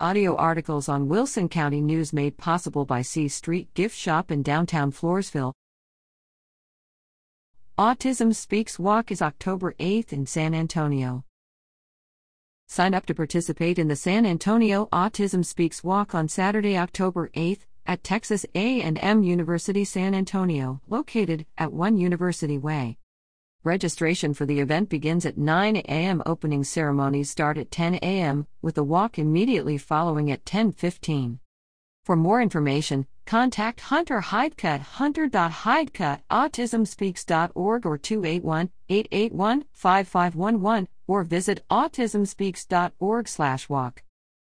Audio articles on Wilson County News made possible by C Street Gift Shop in downtown Floresville. Autism Speaks Walk is October 8th in San Antonio. Sign up to participate in the San Antonio Autism Speaks Walk on Saturday, October 8th at Texas A&M University San Antonio, located at 1 University Way. Registration for the event begins at 9 a.m. Opening ceremonies start at 10 a.m., with the walk immediately following at 10:15. For more information, contact Hunter Heidke at autismspeaks.org or 281-881-5511 or visit autismspeaks.org/walk.